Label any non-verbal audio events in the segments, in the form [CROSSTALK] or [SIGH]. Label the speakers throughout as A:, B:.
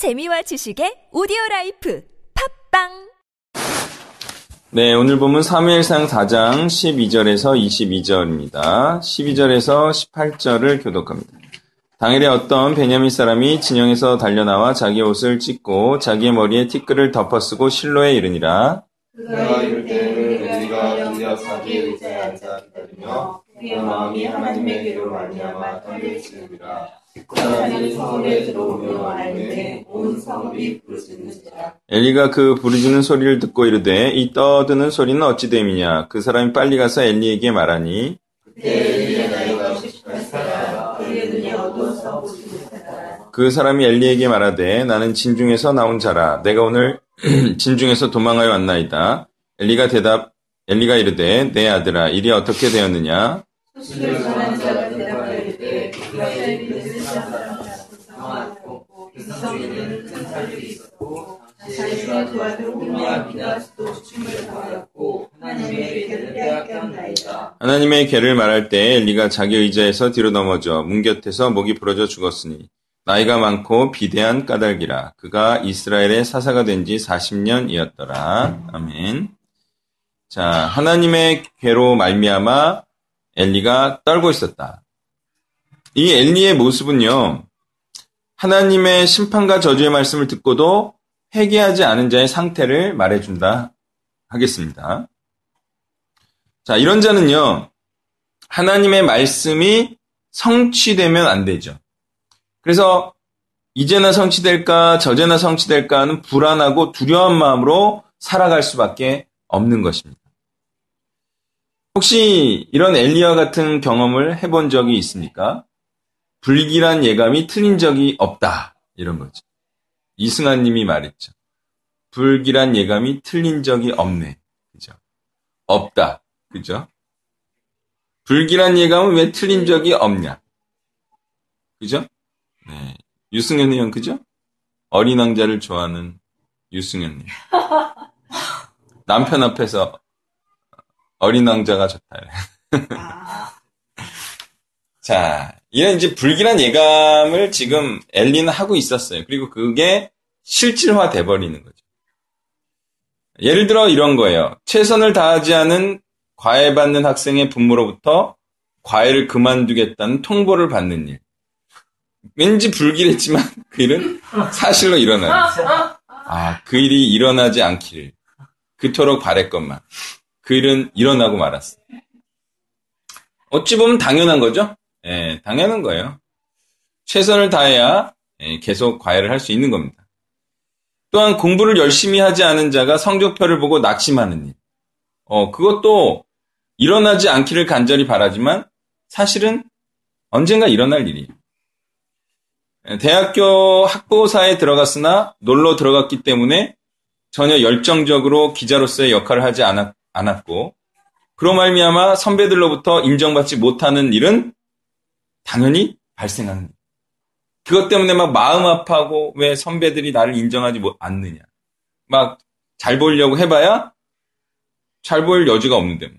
A: 재미와 지식의 오디오 라이프 팟빵
B: 네, 오늘 본문 사무엘상 4장 12절에서 22절입니다. 12절에서 18절을 교독합니다. 당일에 어떤 베냐민 사람이 진영에서 달려나와 자기 옷을 찢고 자기의 머리에 티끌을 덮어쓰고 실로에 이르니라.
C: 그가 이를 때 엘리가 드디어 자기의 의자에 앉아 기다리며 그의 마음이 하나님의 궤로 말미암아 떨릴 즈음이라
B: 엘리가 그 부르짖는 소리를 듣고 이르되 이 떠드는 소리는 어찌 됨이냐? 그 사람이 빨리 가서 엘리에게 말하니
C: 그때 엘리의 나이가 68세라 그의 눈이 어두워서 보지 못하더라
B: 그 사람이 엘리에게 말하되 나는 진중에서 나온 자라. 내가 오늘 [CLEARS THROAT] 진중에서 도망하여 왔나이다. 엘리가 대답 엘리가 이르되 내 아들아 일이 어떻게 되었느냐 하나님의 계를 말할 때 엘리가 자기 의자에서 뒤로 넘어져 문 곁에서 목이 부러져 죽었으니 나이가 많고 비대한 까닭이라 그가 이스라엘의 사사가 된 지 40년이었더라. 아멘. 자, 하나님의 괴로 말미암아 엘리가 떨고 있었다. 이 엘리의 모습은요. 하나님의 심판과 저주의 말씀을 듣고도 회개하지 않은 자의 상태를 말해준다 하겠습니다. 자, 이런 자는요, 하나님의 말씀이 성취되면 안 되죠. 그래서 이제나 성취될까, 저제나 성취될까 하는 불안하고 두려운 마음으로 살아갈 수밖에 없는 것입니다. 혹시 이런 엘리와 같은 경험을 해본 적이 있습니까? 불길한 예감이 틀린 적이 없다. 이런 거죠. 이승환 님이 말했죠. 불길한 예감이 틀린 적이 없네. 그죠? 없다. 그죠? 불길한 예감은 왜 틀린 적이 없냐? 그죠? 네. 유승현 의원, 그죠? 어린 왕자를 좋아하는 유승현 님. [LAUGHS] 남편 앞에서 어린 왕자가 좋다. [LAUGHS] 자, 이런 이제 불길한 예감을 지금 엘리는 하고 있었어요. 그리고 그게 실질화 돼버리는 거죠. 예를 들어 이런 거예요. 최선을 다하지 않은 과외받는 학생의 부모로부터 과외를 그만두겠다는 통보를 받는 일. 왠지 불길했지만 [LAUGHS] 그 일은 사실로 일어나요. 아, 그 일이 일어나지 않기를 그토록 바랬건만 그 일은 일어나고 말았어. 어찌 보면 당연한 거죠? 예, 당연한 거예요. 최선을 다해야 예, 계속 과외를 할 수 있는 겁니다. 또한 공부를 열심히 하지 않은 자가 성적표를 보고 낙심하는 일. 어, 그것도 일어나지 않기를 간절히 바라지만 사실은 언젠가 일어날 일이에요. 예, 대학교 학부사에 들어갔으나 놀러 들어갔기 때문에 전혀 열정적으로 기자로서의 역할을 하지 않았, 않았고 그로 말미암아 선배들로부터 인정받지 못하는 일은 당연히 발생하는 일. 그것 때문에 막 마음 아파하고 왜 선배들이 나를 인정하지 않느냐. 막 잘 보이려고 해봐야 잘 보일 여지가 없는데 뭐.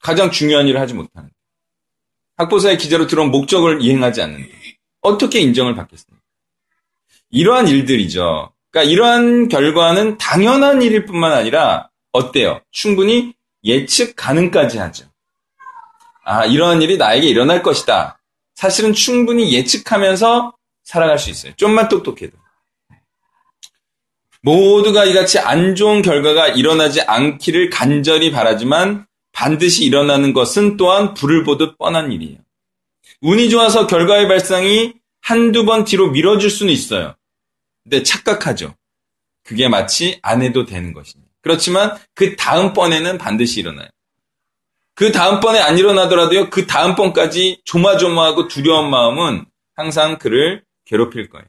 B: 가장 중요한 일을 하지 못하는 학부사의 기자로 들어온 목적을 이행하지 않는데 어떻게 인정을 받겠습니까? 이러한 일들이죠. 그러니까 이러한 결과는 당연한 일일 뿐만 아니라 어때요? 충분히 예측 가능까지 하죠. 아, 이러한 일이 나에게 일어날 것이다. 사실은 충분히 예측하면서 살아갈 수 있어요. 좀만 똑똑해도. 모두가 이같이 안 좋은 결과가 일어나지 않기를 간절히 바라지만 반드시 일어나는 것은 또한 불을 보듯 뻔한 일이에요. 운이 좋아서 결과의 발상이 한두 번 뒤로 미뤄질 수는 있어요. 근데 착각하죠. 그게 마치 안 해도 되는 것입니다. 그렇지만 그 다음번에는 반드시 일어나요. 그 다음번에 안 일어나더라도요, 그 다음번까지 조마조마하고 두려운 마음은 항상 그를 괴롭힐 거예요.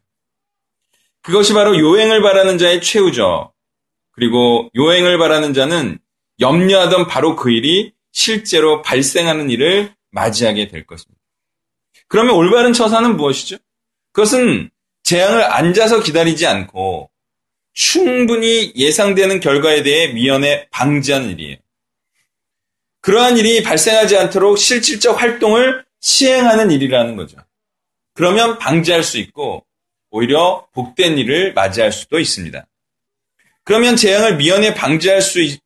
B: 그것이 바로 요행을 바라는 자의 최후죠. 그리고 요행을 바라는 자는 염려하던 바로 그 일이 실제로 발생하는 일을 맞이하게 될 것입니다. 그러면 올바른 처사는 무엇이죠? 그것은 재앙을 앉아서 기다리지 않고 충분히 예상되는 결과에 대해 미연에 방지하는 일이에요. 그러한 일이 발생하지 않도록 실질적 활동을 시행하는 일이라는 거죠. 그러면 방지할 수 있고 오히려 복된 일을 맞이할 수도 있습니다. 그러면 재앙을 미연에 방지할 수 있,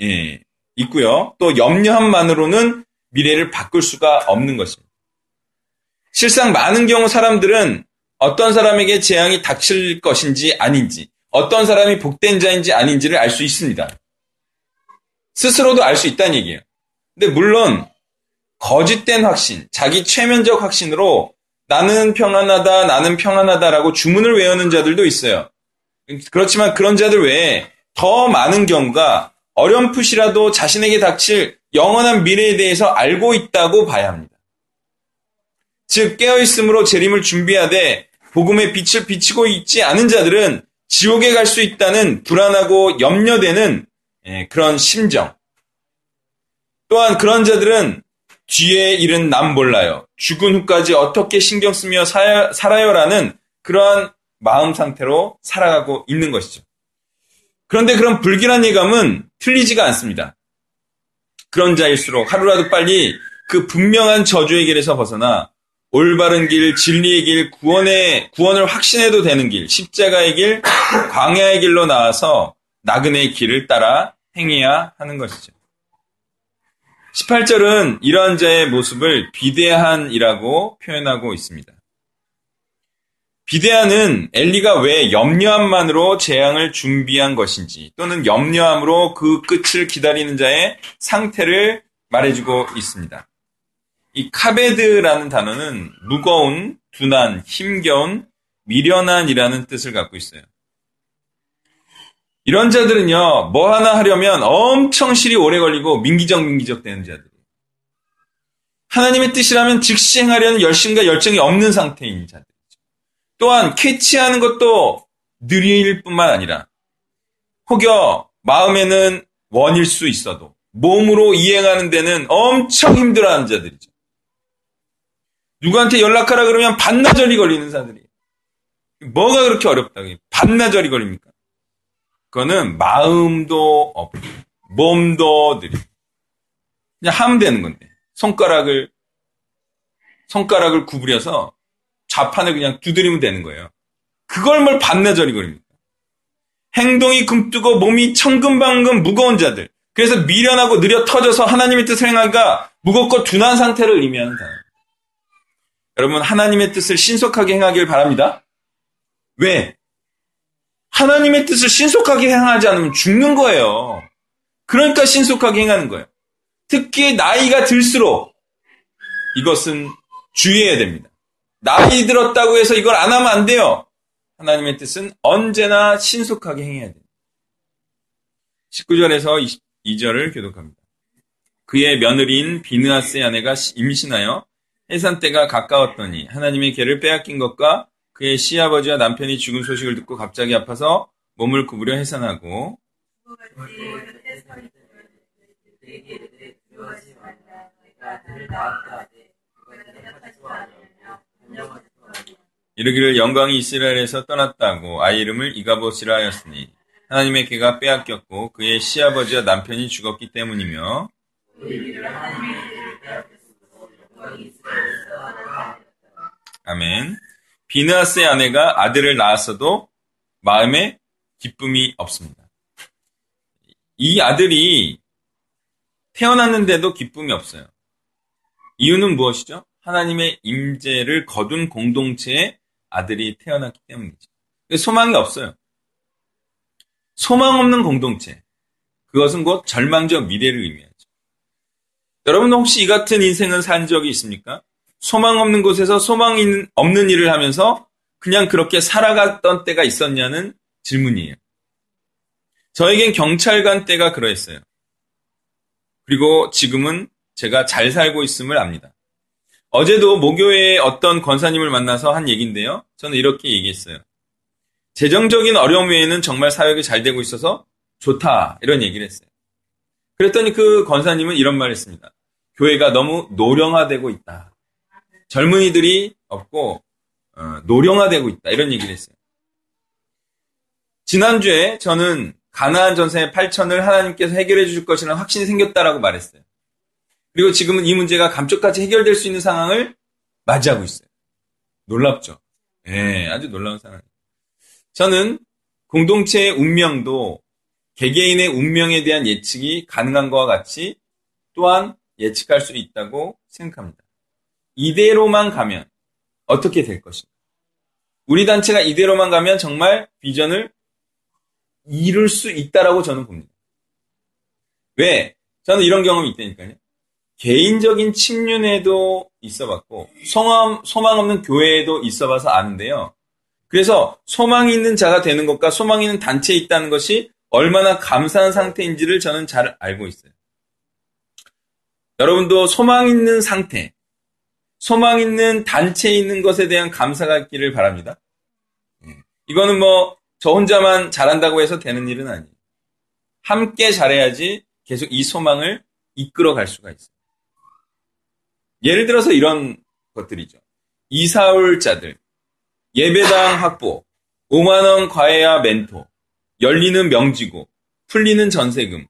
B: 예, 있고요. 또 염려함만으로는 미래를 바꿀 수가 없는 것입니다. 실상 많은 경우 사람들은 어떤 사람에게 재앙이 닥칠 것인지 아닌지, 어떤 사람이 복된 자인지 아닌지를 알 수 있습니다. 스스로도 알 수 있다는 얘기예요. 근데 물론 거짓된 확신, 자기 최면적 확신으로 나는 평안하다, 나는 평안하다라고 주문을 외우는 자들도 있어요. 그렇지만 그런 자들 외에 더 많은 경우가 어렴풋이라도 자신에게 닥칠 영원한 미래에 대해서 알고 있다고 봐야 합니다. 즉, 깨어있음으로 재림을 준비하되 복음의 빛을 비치고 있지 않은 자들은 지옥에 갈 수 있다는 불안하고 염려되는 예, 그런 심정. 또한 그런 자들은 뒤에 일은 남 몰라요. 죽은 후까지 어떻게 신경 쓰며 살아요라는 그러한 마음 상태로 살아가고 있는 것이죠. 그런데 그런 불길한 예감은 틀리지가 않습니다. 그런 자일수록 하루라도 빨리 그 분명한 저주의 길에서 벗어나 올바른 길, 진리의 길, 구원의, 구원을 확신해도 되는 길, 십자가의 길, 광야의 길로 나와서 나그네의 길을 따라 행해야 하는 것이죠. 18절은 이러한 자의 모습을 비대한이라고 표현하고 있습니다. 비대한은 엘리가 왜 염려함만으로 재앙을 준비한 것인지 또는 염려함으로 그 끝을 기다리는 자의 상태를 말해주고 있습니다. 이 카베드라는 단어는 무거운, 둔한, 힘겨운, 미련한이라는 뜻을 갖고 있어요. 이런 자들은요, 뭐 하나 하려면 엄청 실이 오래 걸리고 민기적 민기적 되는 자들이에요. 하나님의 뜻이라면 즉시 행하려는 열심과 열정이 없는 상태인 자들이죠. 또한 캐치하는 것도 느릴 뿐만 아니라 혹여 마음에는 원일 수 있어도 몸으로 이행하는 데는 엄청 힘들어하는 자들이죠. 누구한테 연락하라 그러면 반나절이 걸리는 사들이. 뭐가 그렇게 어렵다고 반나절이 걸립니까? 그거는 마음도 없고 몸도 느리고 그냥 하면 되는 건데 손가락을 손가락을 구부려서 자판을 그냥 두드리면 되는 거예요. 그걸 뭘 반나절이 걸립니까? 행동이 금뜨고 몸이 천금방금 무거운 자들. 그래서 미련하고 느려 터져서 하나님의 뜻을 행하기가 무겁고 둔한 상태를 의미하는 단어. 여러분 하나님의 뜻을 신속하게 행하길 바랍니다. 왜? 하나님의 뜻을 신속하게 행하지 않으면 죽는 거예요. 그러니까 신속하게 행하는 거예요. 특히 나이가 들수록 이것은 주의해야 됩니다. 나이 들었다고 해서 이걸 안 하면 안 돼요. 하나님의 뜻은 언제나 신속하게 행해야 됩니다. 19절에서 22절을 교독합니다. 그의 며느리인 비느하스의 아내가 임신하여 해산 때가 가까웠더니 하나님의 개를 빼앗긴 것과 그의 시아버지와 남편이 죽은 소식을 듣고 갑자기 아파서 몸을 구부려 해산하고 이르기를 영광이 이스라엘에서 떠났다고 아이 이름을 이가봇이라 하였으니 하나님의 개가 빼앗겼고 그의 시아버지와 남편이 죽었기 때문이며 아멘. 비느하스의 아내가 아들을 낳았어도 마음에 기쁨이 없습니다. 이 아들이 태어났는데도 기쁨이 없어요. 이유는 무엇이죠? 하나님의 임재를 거둔 공동체에 아들이 태어났기 때문이죠. 소망이 없어요. 소망 없는 공동체. 그것은 곧 절망적 미래를 의미하죠. 여러분 혹시 이 같은 인생을 산 적이 있습니까? 소망 없는 곳에서 소망 없는 일을 하면서 그냥 그렇게 살아갔던 때가 있었냐는 질문이에요. 저에겐 경찰관 때가 그러했어요. 그리고 지금은 제가 잘 살고 있음을 압니다. 어제도 모교의 어떤 권사님을 만나서 한 얘기인데요. 저는 이렇게 얘기했어요. 재정적인 어려움 외에는 정말 사역이 잘 되고 있어서 좋다. 이런 얘기를 했어요. 그랬더니 그 권사님은 이런 말을 했습니다. 교회가 너무 노령화되고 있다. 젊은이들이 없고 어, 노령화되고 있다. 이런 얘기를 했어요. 지난주에 저는 가나안 전세의 8천을 하나님께서 해결해 주실 것이라는 확신이 생겼다라고 말했어요. 그리고 지금은 이 문제가 감쪽같이 해결될 수 있는 상황을 맞이하고 있어요. 놀랍죠? 예, 아주 놀라운 상황. 저는 공동체의 운명도 개개인의 운명에 대한 예측이 가능한 것과 같이 또한 예측할 수 있다고 생각합니다. 이대로만 가면 어떻게 될 것인가? 우리 단체가 이대로만 가면 정말 비전을 이룰 수 있다라고 저는 봅니다. 왜? 저는 이런 경험이 있다니까요. 개인적인 침륜에도 있어봤고 소망, 소망 없는 교회에도 있어봐서 아는데요. 그래서 소망이 있는 자가 되는 것과 소망이 있는 단체에 있다는 것이 얼마나 감사한 상태인지를 저는 잘 알고 있어요. 여러분도 소망 있는 상태, 소망 있는 단체에 있는 것에 대한 감사가 있기를 바랍니다. 예. 이거는 뭐 저 혼자만 잘한다고 해서 되는 일은 아니에요. 함께 잘해야지 계속 이 소망을 이끌어 갈 수가 있어요. 예를 들어서 이런 것들이죠. 이사올 자들, 예배당 확보, 5만원 과외와 멘토, 열리는 명지고, 풀리는 전세금,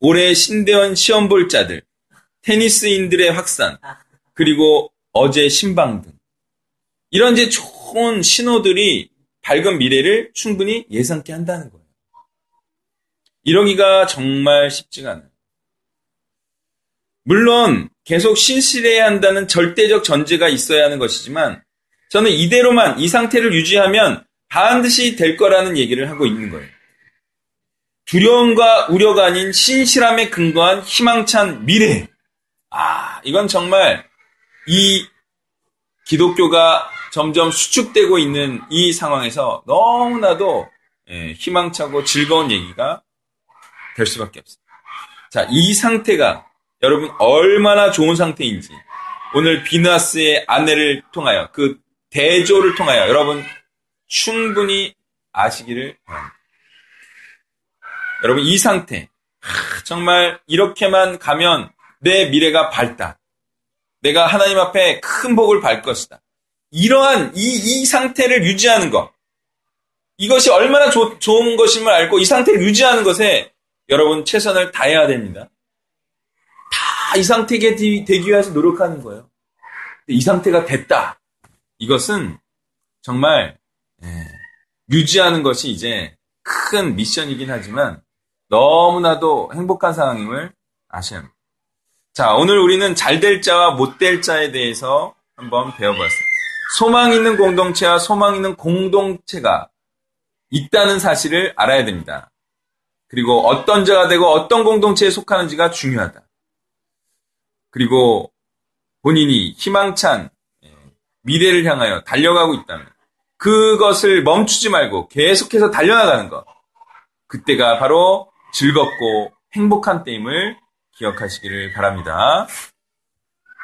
B: 올해 신대원 시험 볼 자들, 테니스인들의 확산, 그리고 어제 신방 등. 이런 이제 좋은 신호들이 밝은 미래를 충분히 예상케 한다는 거예요. 이러기가 정말 쉽지가 않아요. 물론 계속 신실해야 한다는 절대적 전제가 있어야 하는 것이지만 저는 이대로만 이 상태를 유지하면 반드시 될 거라는 얘기를 하고 있는 거예요. 두려움과 우려가 아닌 신실함에 근거한 희망찬 미래. 아, 이건 정말 이 기독교가 점점 수축되고 있는 이 상황에서 너무나도 예, 희망차고 즐거운 얘기가 될 수밖에 없습니다. 자, 이 상태가 여러분 얼마나 좋은 상태인지 오늘 비나스의 아내를 통하여 그 대조를 통하여 여러분 충분히 아시기를 바랍니다. 여러분 이 상태 정말 이렇게만 가면 내 미래가 밝다. 내가 하나님 앞에 큰 복을 발 것이다. 이러한 이, 이 상태를 유지하는 것. 이것이 얼마나 조, 좋은 것임을 알고 이 상태를 유지하는 것에 여러분 최선을 다해야 됩니다. 이 상태가 되기 위해서 노력하는 거예요. 이 상태가 됐다. 이것은 정말 예, 유지하는 것이 이제 큰 미션이긴 하지만 너무나도 행복한 상황임을 아셔야 합니다. 자, 오늘 우리는 잘 될 자와 못 될 자에 대해서 한번 배워봤습니다. 소망 있는 공동체와 소망 있는 공동체가 있다는 사실을 알아야 됩니다. 그리고 어떤 자가 되고 어떤 공동체에 속하는지가 중요하다. 그리고 본인이 희망찬 예, 미래를 향하여 달려가고 있다면 그것을 멈추지 말고 계속해서 달려나가는 것. 그때가 바로 즐겁고 행복한 때임을 기억하시기를 바랍니다.